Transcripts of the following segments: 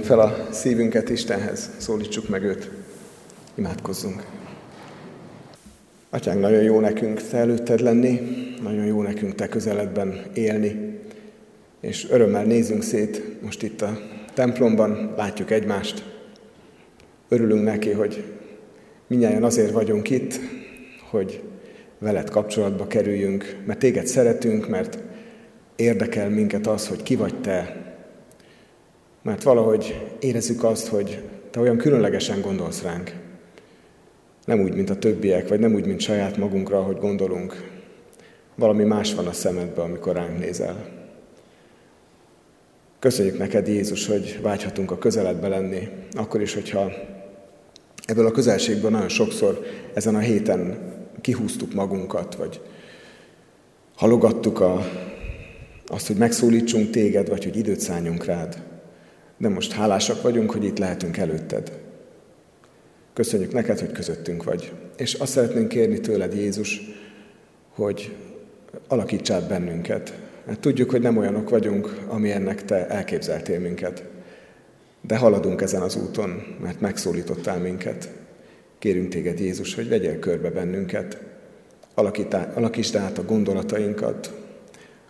Emeljünk fel a szívünket Istenhez, szólítsuk meg őt. Imádkozzunk. Atyánk, nagyon jó nekünk Te előtted lenni, nagyon jó nekünk Te közeledben élni, és örömmel nézünk szét most itt a templomban, látjuk egymást, örülünk neki, hogy minnyáján azért vagyunk itt, hogy veled kapcsolatba kerüljünk, mert téged szeretünk, mert érdekel minket az, hogy ki vagy te, mert valahogy érezzük azt, hogy te olyan különlegesen gondolsz ránk. Nem úgy, mint a többiek, vagy nem úgy, mint saját magunkra, hogy gondolunk. Valami más van a szemedben, amikor ránk nézel. Köszönjük neked, Jézus, hogy vágyhatunk a közeledbe lenni, akkor is, hogyha ebből a közelségből nagyon sokszor ezen a héten kihúztuk magunkat, vagy halogattuk a, azt, hogy megszólítsunk téged, vagy hogy időt szálljunk rád. De most hálásak vagyunk, hogy itt lehetünk előtted. Köszönjük neked, hogy közöttünk vagy. És azt szeretnénk kérni tőled, Jézus, hogy alakíts bennünket. Mert tudjuk, hogy nem olyanok vagyunk, ami ennek te elképzeltél minket. De haladunk ezen az úton, mert megszólítottál minket. Kérünk téged, Jézus, hogy vegyél körbe bennünket, alakítsd át a gondolatainkat,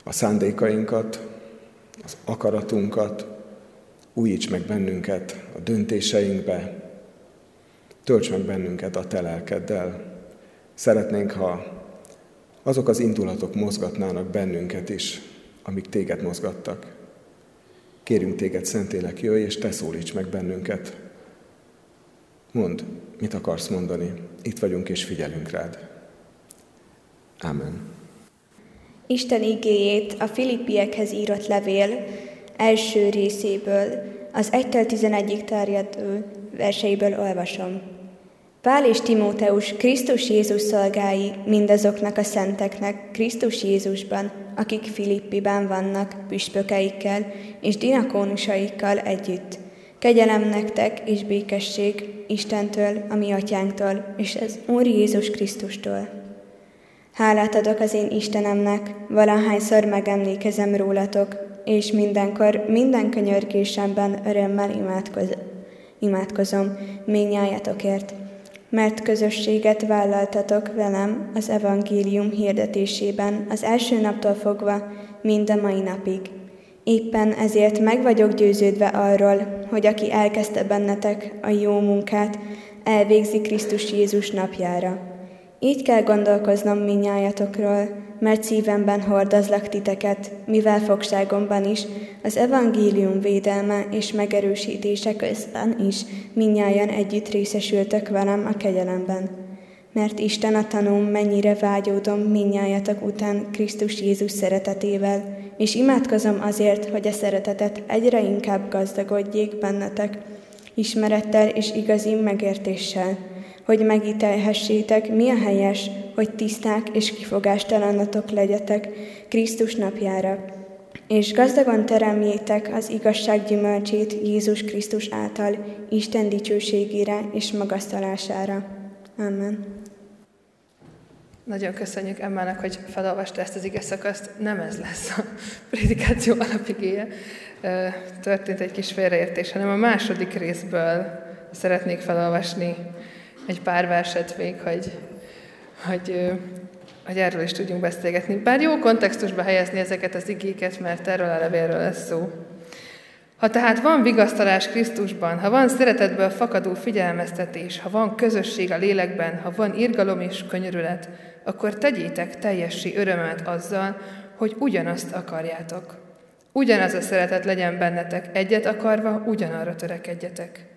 a szándékainkat, az akaratunkat, újíts meg bennünket a döntéseinkbe, tölts meg bennünket a te lelkeddel. Szeretnénk, ha azok az indulatok mozgatnának bennünket is, amik téged mozgattak. Kérünk téged, Szentélek, jöjj, és te szólíts meg bennünket. Mondd, mit akarsz mondani. Itt vagyunk, és figyelünk rád. Amen. Isten igéjét a Filippiekhez írott levél első részéből, az 1 11 terjedő verseiből olvasom. Pál és Timóteus Krisztus Jézus szolgái mindazoknak a szenteknek Krisztus Jézusban, akik Filippiben vannak püspökeikkel és dinakónusaikkal együtt. Kegyelem nektek és békesség Istentől, a mi atyánktól, és az Úr Jézus Krisztustól. Hálát adok az én Istenemnek, valahányszor megemlékezem rólatok, és mindenkor, minden könyörgésemben örömmel imádkoz, imádkozom, minnyájatokért, mert közösséget vállaltatok velem az evangélium hirdetésében az első naptól fogva, mind a mai napig. Éppen ezért meg vagyok győződve arról, hogy aki elkezdte bennetek a jó munkát, elvégzi Krisztus Jézus napjára. Így kell gondolkoznom minnyájatokról, mert szívemben hordozlak titeket, mivel fogságomban is, az evangélium védelme és megerősítése közben is minnyáján együtt részesültök velem a kegyelemben. Mert Isten a tanúm, mennyire vágyódom minnyájatok után Krisztus Jézus szeretetével, és imádkozom azért, hogy a szeretetet egyre inkább gazdagodjék bennetek, ismerettel és igazi megértéssel, hogy megítelhessétek, mi a helyes, hogy tiszták és kifogástalanatok legyetek Krisztus napjára, és gazdagon teremjétek az igazság gyümölcsét Jézus Krisztus által, Isten dicsőségére és magasztalására. Amen. Nagyon köszönjük Emmának, hogy felolvasta ezt az ige szakaszt. Nem ez lesz a prédikáció alapigéje. Történt egy kis félreértés, hanem a második részből szeretnék felolvasni egy pár verset még, hogy, hogy, hogy erről is tudjunk beszélgetni. Bár jó kontextusba helyezni ezeket az igéket, mert erről a levélről lesz szó. Ha tehát van vigasztalás Krisztusban, ha van szeretetből fakadó figyelmeztetés, ha van közösség a lélekben, ha van irgalom és könyörület, akkor tegyétek teljessé örömet azzal, hogy ugyanazt akarjátok. Ugyanaz a szeretet legyen bennetek, egyet akarva, ugyanarra törekedjetek.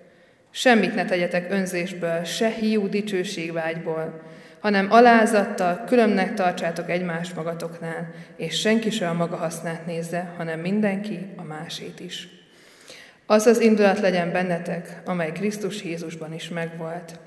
Semmit ne tegyetek önzésből, se hiú dicsőségvágyból, hanem alázattal különnek tartsátok egymás magatoknál, és senki se a maga hasznát nézze, hanem mindenki a másét is. Az az indulat legyen bennetek, amely Krisztus Jézusban is megvolt,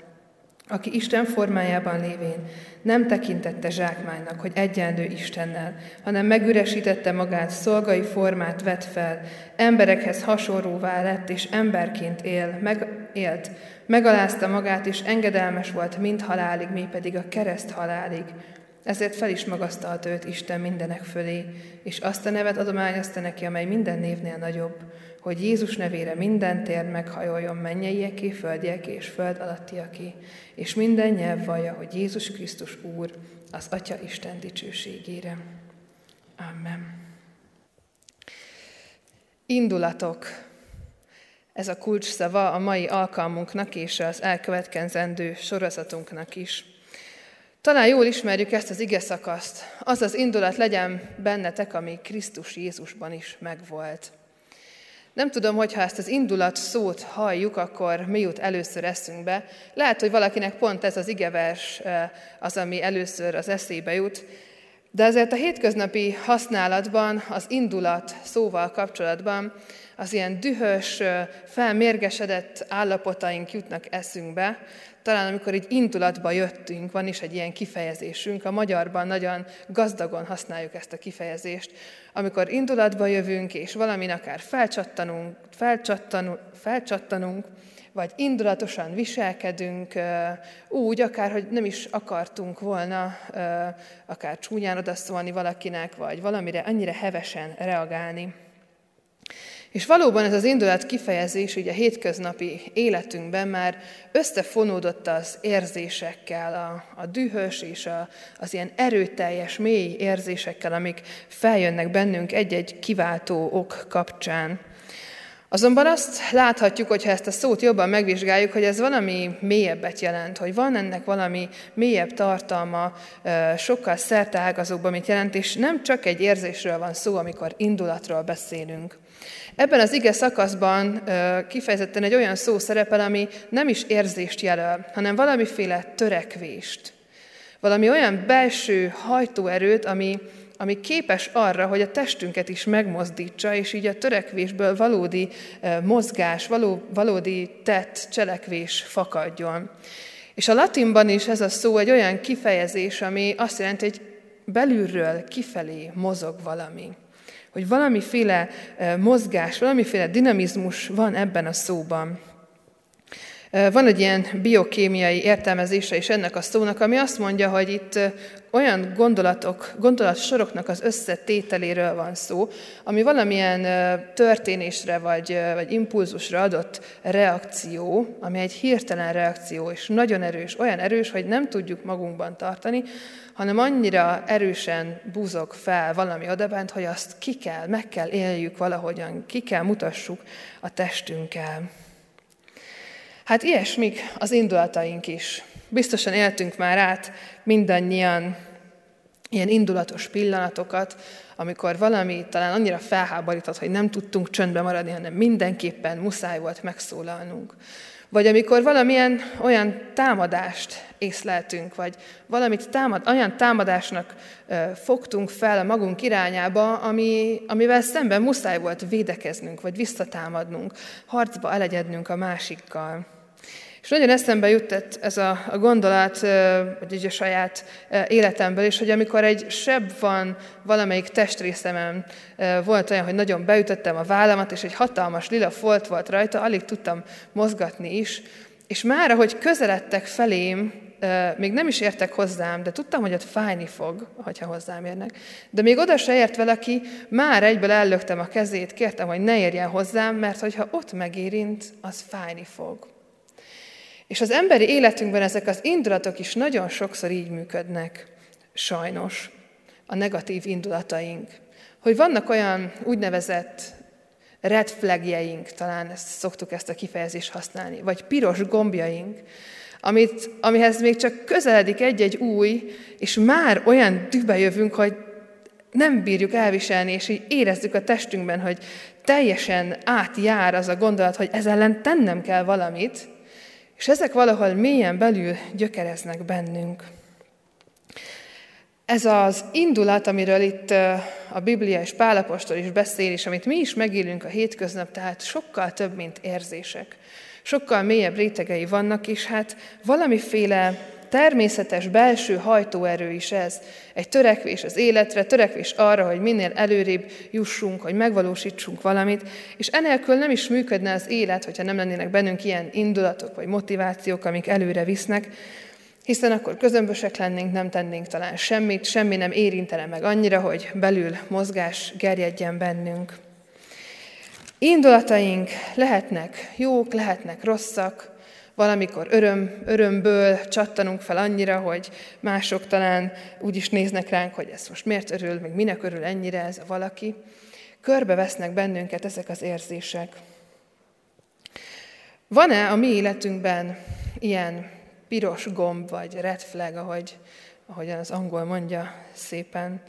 aki Isten formájában lévén nem tekintette zsákmánynak, hogy egyenlő Istennel, hanem megüresítette magát, szolgai formát vett fel, emberekhez hasonlóvá lett, és emberként él, meg, élt, megalázta magát, és engedelmes volt mind halálig, mi pedig a kereszt halálig. Ezért fel is magasztalt őt Isten mindenek fölé, és azt a nevet adományozta neki, amely minden névnél nagyobb, hogy Jézus nevére minden tér meghajoljon mennyeieké, földjeké és föld alattiaké, és minden nyelv vallja, hogy Jézus Krisztus Úr, az Atya Isten dicsőségére. Amen. Indulatok. Ez a kulcs szava a mai alkalmunknak és az elkövetkezendő sorozatunknak is. Talán jól ismerjük ezt az ige szakaszt. Az az indulat legyen bennetek, ami Krisztus Jézusban is megvolt. Nem tudom, hogyha ezt az indulat szót halljuk, akkor mi jut először eszünkbe. Lehet, hogy valakinek pont ez az igevers az, ami először az eszébe jut, de azért a hétköznapi használatban, az indulat szóval kapcsolatban az ilyen dühös, felmérgesedett állapotaink jutnak eszünkbe, talán amikor így indulatba jöttünk, van is egy ilyen kifejezésünk, a magyarban nagyon gazdagon használjuk ezt a kifejezést, amikor indulatba jövünk, és valamin akár felcsattanunk, felcsattanunk, felcsattanunk vagy indulatosan viselkedünk, úgy, akár, hogy nem is akartunk volna akár csúnyán odaszólni valakinek, vagy valamire annyira hevesen reagálni. És valóban ez az indulat kifejezés ugye a hétköznapi életünkben már összefonódott az érzésekkel, a, a dühös és a, az ilyen erőteljes, mély érzésekkel, amik feljönnek bennünk egy-egy kiváltó ok kapcsán. Azonban azt láthatjuk, hogyha ezt a szót jobban megvizsgáljuk, hogy ez valami mélyebbet jelent, hogy van ennek valami mélyebb tartalma, sokkal szerteágazóbb, amit jelent, és nem csak egy érzésről van szó, amikor indulatról beszélünk. Ebben az ige szakaszban kifejezetten egy olyan szó szerepel, ami nem is érzést jelöl, hanem valamiféle törekvést. Valami olyan belső hajtóerőt, ami, ami képes arra, hogy a testünket is megmozdítsa, és így a törekvésből valódi mozgás, való, valódi tett, cselekvés fakadjon. És a latinban is ez a szó egy olyan kifejezés, ami azt jelenti, hogy belülről kifelé mozog valami hogy valamiféle mozgás, valamiféle dinamizmus van ebben a szóban. Van egy ilyen biokémiai értelmezése is ennek a szónak, ami azt mondja, hogy itt olyan gondolatok, gondolatsoroknak az összetételéről van szó, ami valamilyen történésre vagy, vagy impulzusra adott reakció, ami egy hirtelen reakció, és nagyon erős, olyan erős, hogy nem tudjuk magunkban tartani, hanem annyira erősen búzog fel valami odabent, hogy azt ki kell, meg kell éljük valahogyan, ki kell mutassuk a testünkkel. Hát ilyesmik az indulataink is. Biztosan éltünk már át mindannyian ilyen indulatos pillanatokat, amikor valami talán annyira felháborított, hogy nem tudtunk csöndbe maradni, hanem mindenképpen muszáj volt megszólalnunk. Vagy amikor valamilyen olyan támadást észleltünk, vagy valamit támad, olyan támadásnak fogtunk fel a magunk irányába, ami, amivel szemben muszáj volt védekeznünk, vagy visszatámadnunk, harcba elegyednünk a másikkal. És nagyon eszembe jutott ez a, a gondolat, vagy a saját életemből is, hogy amikor egy seb van valamelyik testrészemen, volt olyan, hogy nagyon beütöttem a vállamat, és egy hatalmas lila folt volt rajta, alig tudtam mozgatni is, és már, ahogy közeledtek felém, még nem is értek hozzám, de tudtam, hogy ott fájni fog, hogyha hozzám érnek. De még oda se ért valaki, már egyből ellöktem a kezét, kértem, hogy ne érjen hozzám, mert hogyha ott megérint, az fájni fog. És az emberi életünkben ezek az indulatok is nagyon sokszor így működnek, sajnos, a negatív indulataink. Hogy vannak olyan úgynevezett red flagjeink, talán ezt, szoktuk ezt a kifejezést használni, vagy piros gombjaink, amit, amihez még csak közeledik egy-egy új, és már olyan dühbe jövünk, hogy nem bírjuk elviselni, és így érezzük a testünkben, hogy teljesen átjár az a gondolat, hogy ez ellen tennem kell valamit, és ezek valahol mélyen belül gyökereznek bennünk. Ez az indulat, amiről itt a Biblia és Pálapostól is beszél, és amit mi is megélünk a hétköznap, tehát sokkal több, mint érzések. Sokkal mélyebb rétegei vannak, és hát valamiféle természetes belső hajtóerő is ez. Egy törekvés az életre, törekvés arra, hogy minél előrébb jussunk, hogy megvalósítsunk valamit, és enélkül nem is működne az élet, hogyha nem lennének bennünk ilyen indulatok vagy motivációk, amik előre visznek. hiszen akkor közömbösek lennénk, nem tennénk talán semmit, semmi nem érintene meg annyira, hogy belül mozgás gerjedjen bennünk. Indulataink lehetnek jók, lehetnek rosszak, valamikor öröm, örömből csattanunk fel annyira, hogy mások talán úgy is néznek ránk, hogy ez most miért örül, még minek örül ennyire ez a valaki. Körbevesznek bennünket ezek az érzések. Van-e a mi életünkben ilyen piros gomb, vagy red flag, ahogy, ahogyan az angol mondja szépen?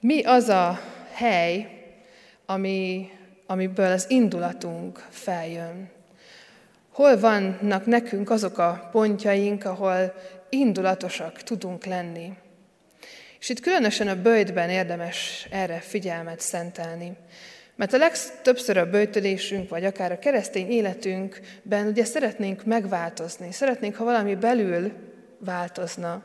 Mi az a hely, ami, amiből az indulatunk feljön? Hol vannak nekünk azok a pontjaink, ahol indulatosak tudunk lenni? És itt különösen a bőjtben érdemes erre figyelmet szentelni. Mert a legtöbbször a bőtölésünk, vagy akár a keresztény életünkben ugye szeretnénk megváltozni, szeretnénk, ha valami belül változna,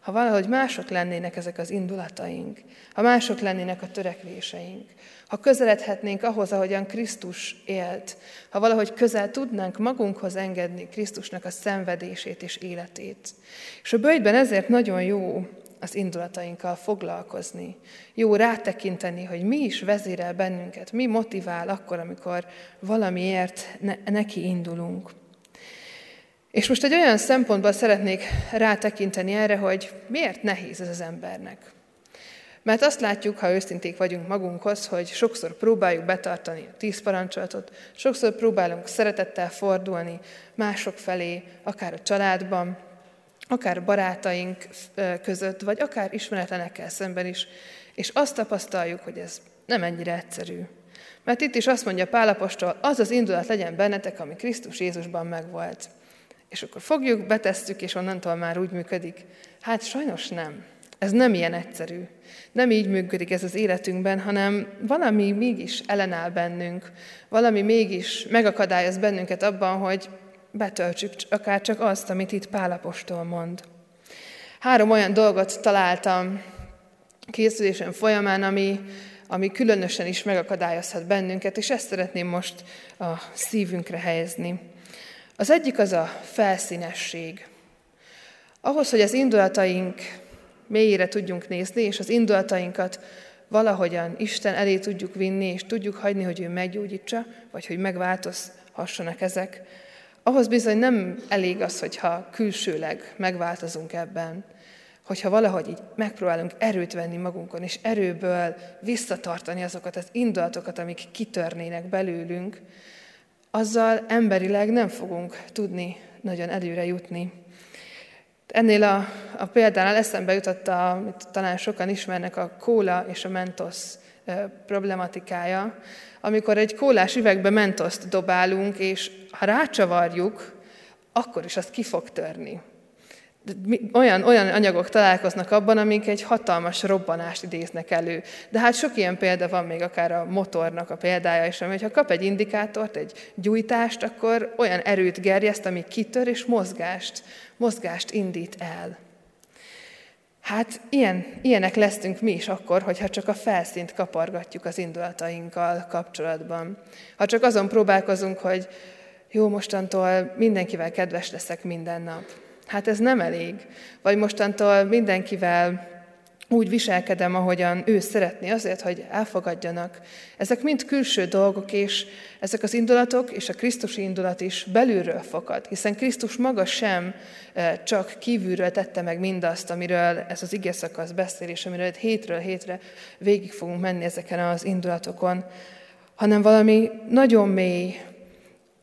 ha valahogy mások lennének ezek az indulataink, ha mások lennének a törekvéseink, ha közeledhetnénk ahhoz, ahogyan Krisztus élt, ha valahogy közel tudnánk magunkhoz engedni Krisztusnak a szenvedését és életét. És a bőjtben ezért nagyon jó az indulatainkkal foglalkozni. Jó rátekinteni, hogy mi is vezérel bennünket, mi motivál akkor, amikor valamiért ne, neki indulunk. És most egy olyan szempontból szeretnék rátekinteni erre, hogy miért nehéz ez az embernek. Mert azt látjuk, ha őszinték vagyunk magunkhoz, hogy sokszor próbáljuk betartani a tíz parancsolatot, sokszor próbálunk szeretettel fordulni mások felé, akár a családban, akár barátaink között, vagy akár ismeretlenekkel szemben is, és azt tapasztaljuk, hogy ez nem ennyire egyszerű. Mert itt is azt mondja Pálapostól, az az indulat legyen bennetek, ami Krisztus Jézusban megvolt. És akkor fogjuk, betesszük, és onnantól már úgy működik. Hát sajnos nem. Ez nem ilyen egyszerű. Nem így működik ez az életünkben, hanem valami mégis ellenáll bennünk, valami mégis megakadályoz bennünket abban, hogy betöltsük akár csak azt, amit itt Pálapostól mond. Három olyan dolgot találtam készülésem folyamán, ami, ami különösen is megakadályozhat bennünket, és ezt szeretném most a szívünkre helyezni. Az egyik az a felszínesség. Ahhoz, hogy az indulataink mélyére tudjunk nézni, és az indulatainkat valahogyan Isten elé tudjuk vinni, és tudjuk hagyni, hogy ő meggyógyítsa, vagy hogy megváltozhassanak ezek, ahhoz bizony nem elég az, hogyha külsőleg megváltozunk ebben, hogyha valahogy így megpróbálunk erőt venni magunkon, és erőből visszatartani azokat az indulatokat, amik kitörnének belőlünk, azzal emberileg nem fogunk tudni nagyon előre jutni. Ennél a, a példánál eszembe jutott, a, amit talán sokan ismernek, a kóla és a mentos problematikája, amikor egy kólás üvegbe mentoszt dobálunk, és ha rácsavarjuk, akkor is azt ki fog törni. Olyan, olyan anyagok találkoznak abban, amik egy hatalmas robbanást idéznek elő. De hát sok ilyen példa van még akár a motornak a példája is, ami ha kap egy indikátort, egy gyújtást, akkor olyan erőt gerjeszt, ami kitör és mozgást, mozgást indít el. Hát ilyen, ilyenek lesztünk mi is akkor, hogyha csak a felszínt kapargatjuk az indulatainkkal kapcsolatban. Ha csak azon próbálkozunk, hogy jó, mostantól mindenkivel kedves leszek minden nap. Hát ez nem elég. Vagy mostantól mindenkivel úgy viselkedem, ahogyan ő szeretné, azért, hogy elfogadjanak. Ezek mind külső dolgok, és ezek az indulatok, és a Krisztusi indulat is belülről fakad, hiszen Krisztus maga sem eh, csak kívülről tette meg mindazt, amiről ez az ige szakasz beszél, és amiről hétről hétre végig fogunk menni ezeken az indulatokon, hanem valami nagyon mély,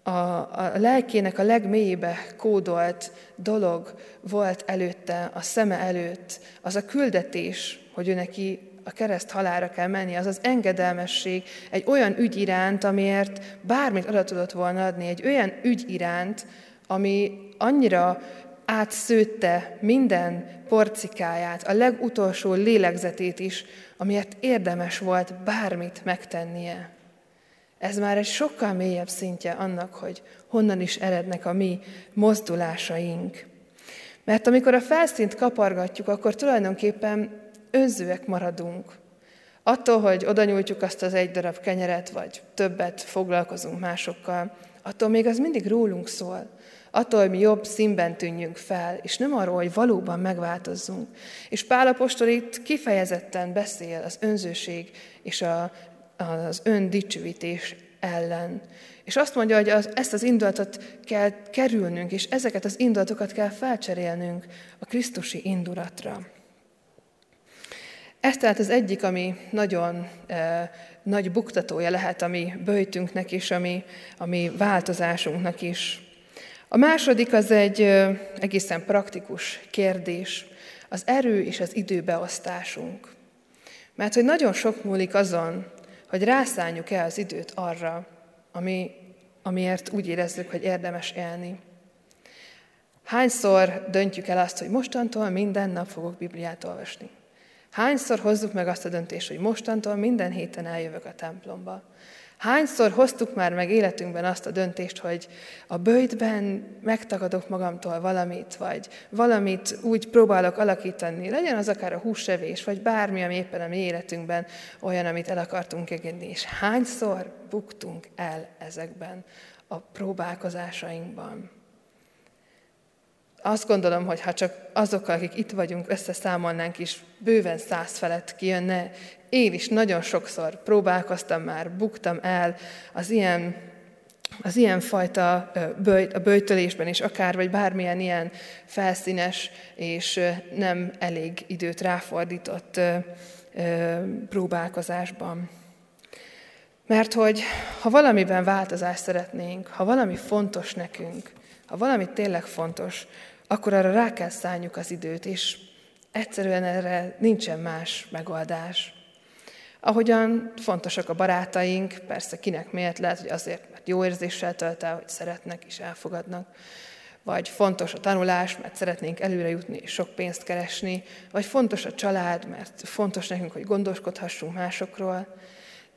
a, a lelkének a legmélyébe kódolt dolog volt előtte, a szeme előtt, az a küldetés, hogy ő neki a kereszt halára kell menni, az az engedelmesség egy olyan ügy iránt, amiért bármit oda tudott volna adni, egy olyan ügy iránt, ami annyira átszőtte minden porcikáját, a legutolsó lélegzetét is, amiért érdemes volt bármit megtennie. Ez már egy sokkal mélyebb szintje annak, hogy honnan is erednek a mi mozdulásaink. Mert amikor a felszínt kapargatjuk, akkor tulajdonképpen önzőek maradunk. Attól, hogy oda nyújtjuk azt az egy darab kenyeret, vagy többet foglalkozunk másokkal, attól még az mindig rólunk szól. Attól, hogy mi jobb színben tűnjünk fel, és nem arról, hogy valóban megváltozzunk. És Pál Apostol itt kifejezetten beszél az önzőség és a, az öndicsőítés ellen. És azt mondja, hogy az, ezt az indulatot kell kerülnünk, és ezeket az indulatokat kell felcserélnünk a Krisztusi indulatra. Ez tehát az egyik, ami nagyon e, nagy buktatója lehet a mi bőjtünknek is, ami, ami változásunknak is. A második az egy e, egészen praktikus kérdés, az erő és az időbeosztásunk. Mert hogy nagyon sok múlik azon, hogy rászálljuk-e az időt arra, ami, amiért úgy érezzük, hogy érdemes élni. Hányszor döntjük el azt, hogy mostantól minden nap fogok Bibliát olvasni? Hányszor hozzuk meg azt a döntést, hogy mostantól minden héten eljövök a templomba? Hányszor hoztuk már meg életünkben azt a döntést, hogy a bőjtben megtagadok magamtól valamit, vagy valamit úgy próbálok alakítani, legyen az akár a húsevés, vagy bármi, ami éppen a mi életünkben olyan, amit el akartunk engedni. És hányszor buktunk el ezekben a próbálkozásainkban? Azt gondolom, hogy ha csak azokkal, akik itt vagyunk, összeszámolnánk is, bőven száz felett kijönne. Én is nagyon sokszor próbálkoztam már, buktam el az ilyen az ilyen fajta böj, a böjtölésben is akár, vagy bármilyen ilyen felszínes és nem elég időt ráfordított próbálkozásban. Mert hogy ha valamiben változást szeretnénk, ha valami fontos nekünk, ha valami tényleg fontos, akkor arra rá kell szálljuk az időt, és egyszerűen erre nincsen más megoldás. Ahogyan fontosak a barátaink, persze kinek miért lehet, hogy azért, mert jó érzéssel tölt el, hogy szeretnek és elfogadnak, vagy fontos a tanulás, mert szeretnénk előre jutni és sok pénzt keresni, vagy fontos a család, mert fontos nekünk, hogy gondoskodhassunk másokról.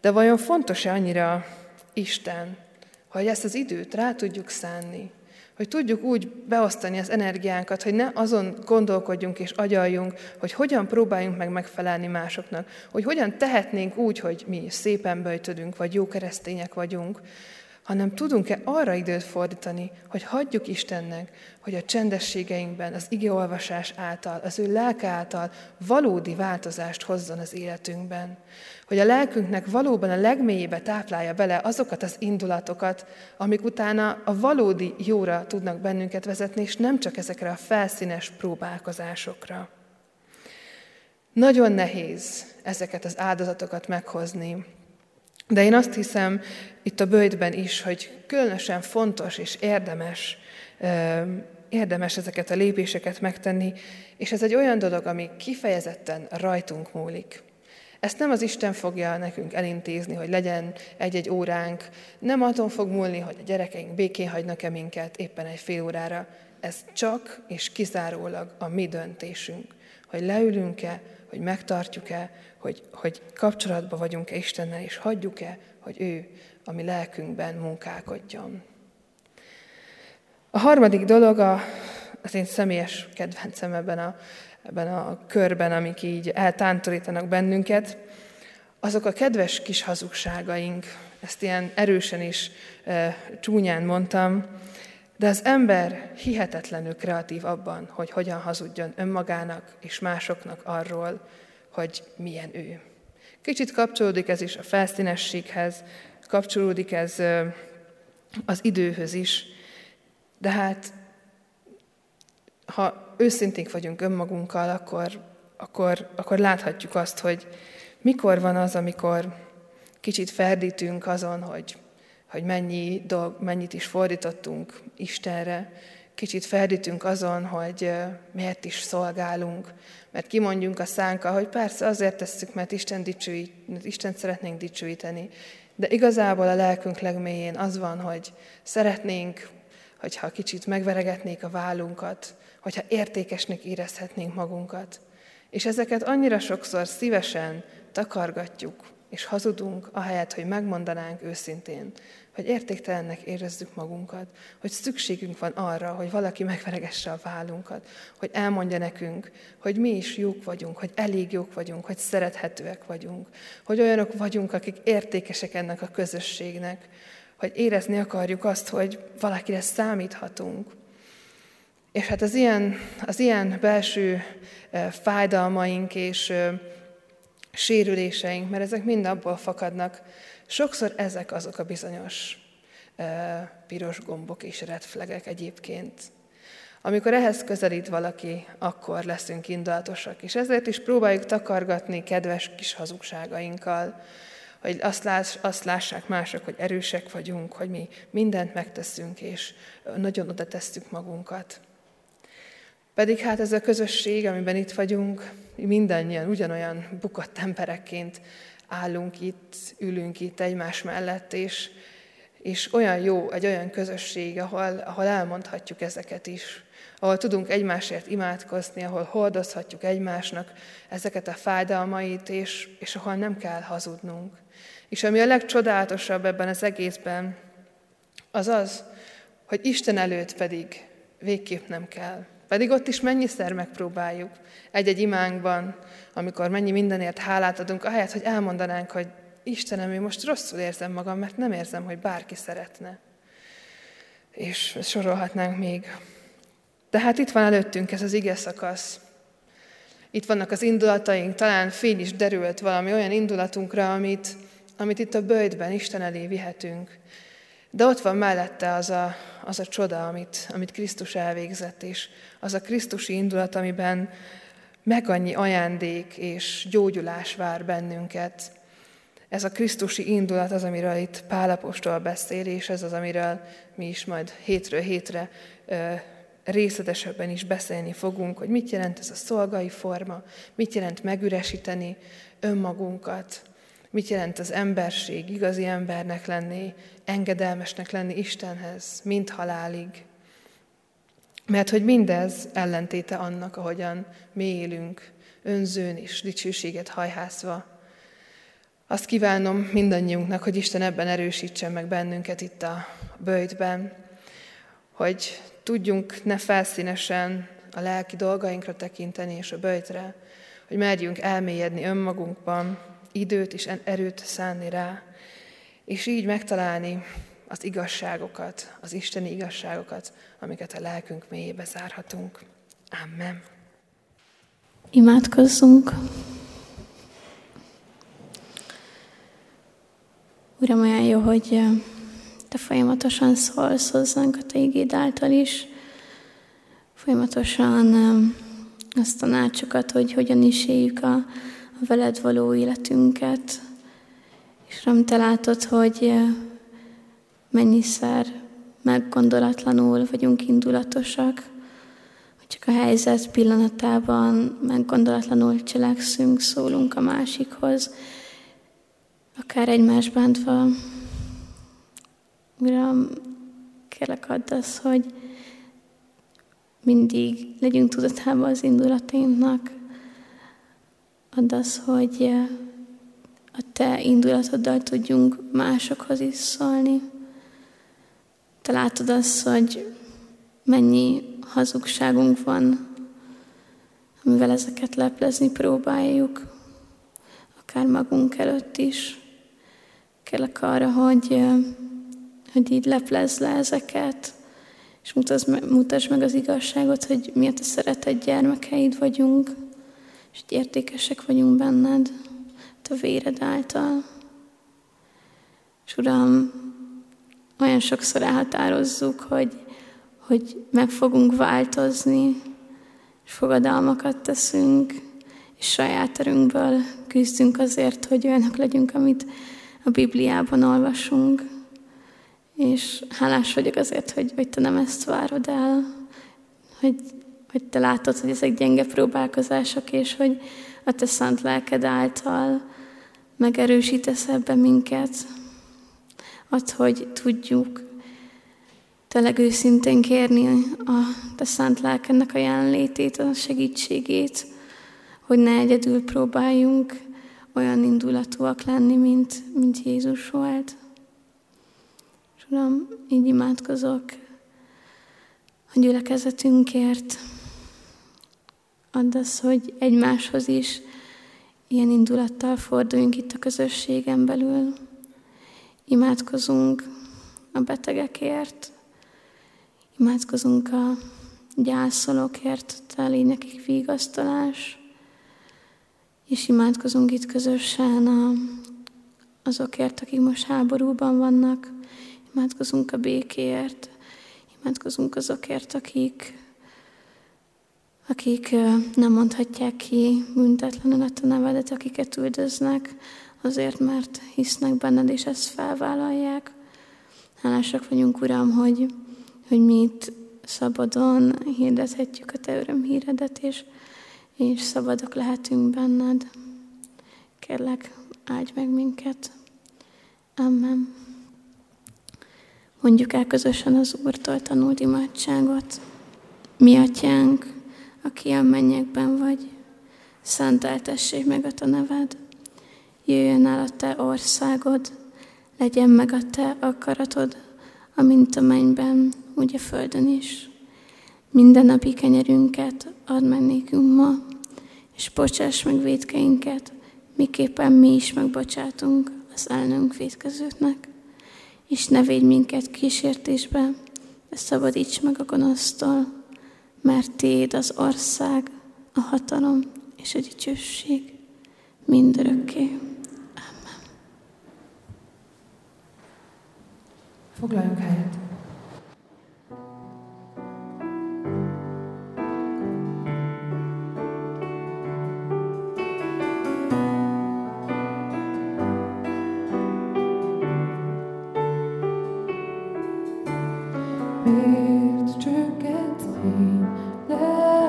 De vajon fontos-e annyira Isten, hogy ezt az időt rá tudjuk szánni, hogy tudjuk úgy beosztani az energiánkat, hogy ne azon gondolkodjunk és agyaljunk, hogy hogyan próbáljunk meg megfelelni másoknak, hogy hogyan tehetnénk úgy, hogy mi szépen böjtödünk, vagy jó keresztények vagyunk, hanem tudunk-e arra időt fordítani, hogy hagyjuk Istennek, hogy a csendességeinkben, az igeolvasás által, az ő lelke által valódi változást hozzon az életünkben. Hogy a lelkünknek valóban a legmélyébe táplálja bele azokat az indulatokat, amik utána a valódi jóra tudnak bennünket vezetni, és nem csak ezekre a felszínes próbálkozásokra. Nagyon nehéz ezeket az áldozatokat meghozni, de én azt hiszem itt a bőjtben is, hogy különösen fontos és érdemes, érdemes ezeket a lépéseket megtenni, és ez egy olyan dolog, ami kifejezetten rajtunk múlik. Ezt nem az Isten fogja nekünk elintézni, hogy legyen egy-egy óránk, nem azon fog múlni, hogy a gyerekeink békén hagynak-e minket éppen egy fél órára. Ez csak és kizárólag a mi döntésünk, hogy leülünk-e, hogy megtartjuk-e, hogy, hogy kapcsolatban vagyunk-e Istennel, és hagyjuk-e, hogy ő a mi lelkünkben munkálkodjon. A harmadik dolog a, az én személyes kedvencem ebben a, ebben a körben, amik így eltántorítanak bennünket, azok a kedves kis hazugságaink, ezt ilyen erősen is e, csúnyán mondtam, de az ember hihetetlenül kreatív abban, hogy hogyan hazudjon önmagának és másoknak arról, hogy milyen ő. Kicsit kapcsolódik ez is a felszínességhez, kapcsolódik ez az időhöz is, de hát ha őszinték vagyunk önmagunkkal, akkor, akkor, akkor láthatjuk azt, hogy mikor van az, amikor kicsit ferdítünk azon, hogy, hogy mennyi dolg, mennyit is fordítottunk Istenre, kicsit ferdítünk azon, hogy miért is szolgálunk, mert kimondjunk a szánka, hogy persze azért tesszük, mert Isten, dicsőít, Isten szeretnénk dicsőíteni, de igazából a lelkünk legmélyén az van, hogy szeretnénk, hogyha kicsit megveregetnék a vállunkat, hogyha értékesnek érezhetnénk magunkat. És ezeket annyira sokszor szívesen takargatjuk, és hazudunk, ahelyett, hogy megmondanánk őszintén, hogy értéktelennek érezzük magunkat, hogy szükségünk van arra, hogy valaki megveregesse a vállunkat, hogy elmondja nekünk, hogy mi is jók vagyunk, hogy elég jók vagyunk, hogy szerethetőek vagyunk, hogy olyanok vagyunk, akik értékesek ennek a közösségnek, hogy érezni akarjuk azt, hogy valakire számíthatunk. És hát az ilyen, az ilyen belső fájdalmaink és sérüléseink, mert ezek mind abból fakadnak, sokszor ezek azok a bizonyos piros gombok és redflegek egyébként. Amikor ehhez közelít valaki, akkor leszünk indulatosak, és ezért is próbáljuk takargatni kedves kis hazugságainkkal, hogy azt, láss, azt lássák mások, hogy erősek vagyunk, hogy mi mindent megteszünk, és nagyon oda tesszük magunkat. Pedig hát ez a közösség, amiben itt vagyunk, mindannyian ugyanolyan bukott emberekként állunk itt, ülünk itt egymás mellett, és, és olyan jó egy olyan közösség, ahol, ahol elmondhatjuk ezeket is, ahol tudunk egymásért imádkozni, ahol hordozhatjuk egymásnak ezeket a fájdalmait, és, és ahol nem kell hazudnunk. És ami a legcsodálatosabb ebben az egészben, az az, hogy Isten előtt pedig végképp nem kell. Pedig ott is mennyiszer megpróbáljuk egy-egy imánkban, amikor mennyi mindenért hálát adunk, ahelyett, hogy elmondanánk, hogy Istenem, én most rosszul érzem magam, mert nem érzem, hogy bárki szeretne. És sorolhatnánk még. Tehát itt van előttünk ez az ige szakasz. Itt vannak az indulataink, talán fény is derült valami olyan indulatunkra, amit, amit itt a bőjtben Isten elé vihetünk. De ott van mellette az a, az a csoda, amit, amit Krisztus elvégzett, és az a Krisztusi indulat, amiben meg annyi ajándék és gyógyulás vár bennünket. Ez a Krisztusi indulat az, amiről itt Pálapostól beszél, és ez az, amiről mi is majd hétről hétre részletesebben is beszélni fogunk, hogy mit jelent ez a szolgai forma, mit jelent megüresíteni önmagunkat, mit jelent az emberség, igazi embernek lenni, engedelmesnek lenni Istenhez, mint halálig. Mert hogy mindez ellentéte annak, ahogyan mi élünk, önzőn és dicsőséget hajhászva. Azt kívánom mindannyiunknak, hogy Isten ebben erősítsen meg bennünket itt a bőjtben, hogy tudjunk ne felszínesen a lelki dolgainkra tekinteni és a bőjtre, hogy merjünk elmélyedni önmagunkban, időt és erőt szánni rá, és így megtalálni az igazságokat, az isteni igazságokat, amiket a lelkünk mélyébe zárhatunk. Amen. Imádkozzunk. Uram, olyan jó, hogy Te folyamatosan szólsz hozzánk a Te igéd által is. Folyamatosan azt tanácsokat, hogy hogyan is éljük a, a veled való életünket. És nem Te látod, hogy mennyiszer meggondolatlanul vagyunk indulatosak, hogy csak a helyzet pillanatában meggondolatlanul cselekszünk, szólunk a másikhoz, akár egymás bántva. Uram, kérlek add az, hogy mindig legyünk tudatában az indulatainknak. Add az, hogy a Te indulatoddal tudjunk másokhoz is szólni. Te látod azt, hogy mennyi hazugságunk van, amivel ezeket leplezni próbáljuk, akár magunk előtt is. Kérlek arra, hogy, hogy így leplezz le ezeket, és mutasd, mutasd meg az igazságot, hogy mi a te szeretett gyermekeid vagyunk, és hogy értékesek vagyunk benned, a véred által. És Uram, olyan sokszor elhatározzuk, hogy, hogy meg fogunk változni, és fogadalmakat teszünk, és saját erőnkből küzdünk azért, hogy olyanok legyünk, amit a Bibliában olvasunk. És hálás vagyok azért, hogy, hogy te nem ezt várod el, hogy, hogy te látod, hogy ezek gyenge próbálkozások, és hogy a te szent lelked által megerősítesz ebbe minket, Add, hogy tudjuk tényleg őszintén kérni a Te szent lelkednek a jelenlétét, a segítségét, hogy ne egyedül próbáljunk olyan indulatúak lenni, mint, mint Jézus volt. Uram, így imádkozok a gyülekezetünkért. Add az, hogy egymáshoz is ilyen indulattal forduljunk itt a közösségen belül. Imádkozunk a betegekért, imádkozunk a gyászolókért, te légy nekik vigasztalás, és imádkozunk itt közösen a, azokért, akik most háborúban vannak, imádkozunk a békéért, imádkozunk azokért, akik, akik nem mondhatják ki büntetlenül a te nevedet, akiket üldöznek, azért, mert hisznek benned, és ezt felvállalják. Hálásak vagyunk, Uram, hogy, hogy mi itt szabadon hirdethetjük a Te örömhíredet, és, és szabadok lehetünk benned. Kérlek, áldj meg minket. Amen. Mondjuk el közösen az Úrtól tanult imádságot. Mi atyánk, aki a mennyekben vagy, szenteltessék meg a te neved. Jöjjön el a te országod, legyen meg a te akaratod, amint a mennyben, úgy a földön is. Minden napi kenyerünket add meg nékünk ma, és bocsáss meg védkeinket, miképpen mi is megbocsátunk az ellenünk védkezőknek. És ne védj minket kísértésbe, de szabadíts meg a gonosztól, mert Téd az ország, a hatalom és a dicsőség mindörökké. Amen. Foglaljunk helyet. everything. Let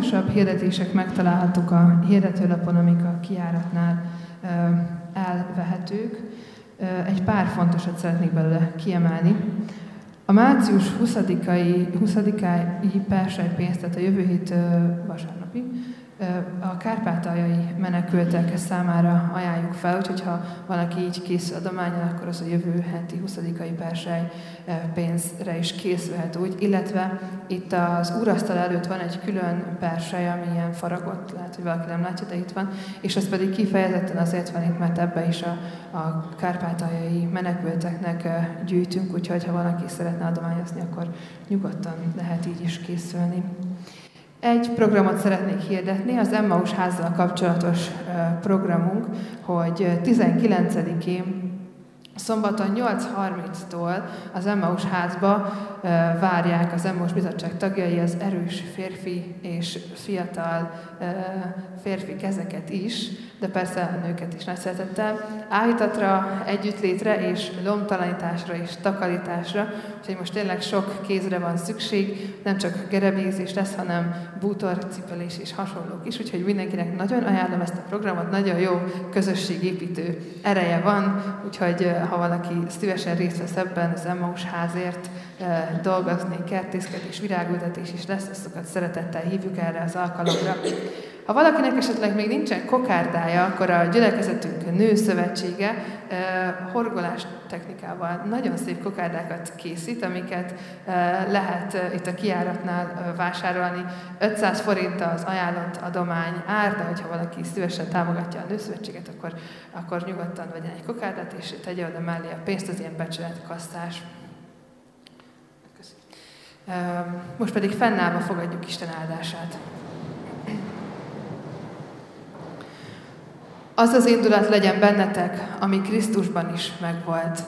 A legfontosabb hirdetések megtalálhatók a hirdetőlapon, amik a kiáratnál elvehetők. Egy pár fontosat szeretnék belőle kiemelni. A március 20-ai 20 persejpénzt, tehát a jövő hét vasárnapi, a kárpátaljai menekültek számára ajánljuk fel, úgyhogy ha valaki így készül adományon, akkor az a jövő heti 20. persely pénzre is készülhet úgy, illetve itt az úrasztal előtt van egy külön persely, ami ilyen faragott, lehet, hogy valaki nem látja, de itt van, és ez pedig kifejezetten azért van itt, mert ebbe is a, a kárpátaljai menekülteknek gyűjtünk, úgyhogy ha valaki szeretne adományozni, akkor nyugodtan lehet így is készülni. Egy programot szeretnék hirdetni, az Emmaus házzal kapcsolatos programunk, hogy 19-én Szombaton 8.30-tól az Emmaus házba várják az Emmaus bizottság tagjai az erős férfi és fiatal férfi kezeket is, de persze a nőket is nagy szeretettel, áhítatra, együttlétre és lomtalanításra és takarításra, úgyhogy most tényleg sok kézre van szükség, nem csak gerebézés lesz, hanem bútorcipelés és hasonlók is, úgyhogy mindenkinek nagyon ajánlom ezt a programot, nagyon jó közösségépítő ereje van, úgyhogy ha valaki szívesen részt vesz ebben, az Emmaus házért dolgozni, kertészkedés, virágültetés is lesz, azokat szeretettel hívjuk erre az alkalomra. Ha valakinek esetleg még nincsen kokárdája, akkor a gyülekezetünk nőszövetsége horgolás technikával nagyon szép kokárdákat készít, amiket lehet itt a kiáratnál vásárolni. 500 forint az ajánlott adomány ár, de hogyha valaki szívesen támogatja a nőszövetséget, akkor, akkor nyugodtan vegyen egy kokárdát, és tegye oda mellé a pénzt, az ilyen becsületkasztás. Most pedig fennállva fogadjuk Isten áldását. Az az indulat legyen bennetek, ami Krisztusban is megvolt.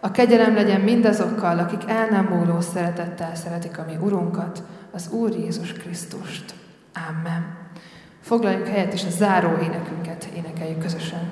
A kegyelem legyen mindazokkal, akik el nem múló szeretettel szeretik a mi Urunkat, az Úr Jézus Krisztust. Amen. Foglaljuk helyet, és a záró énekünket énekeljük közösen.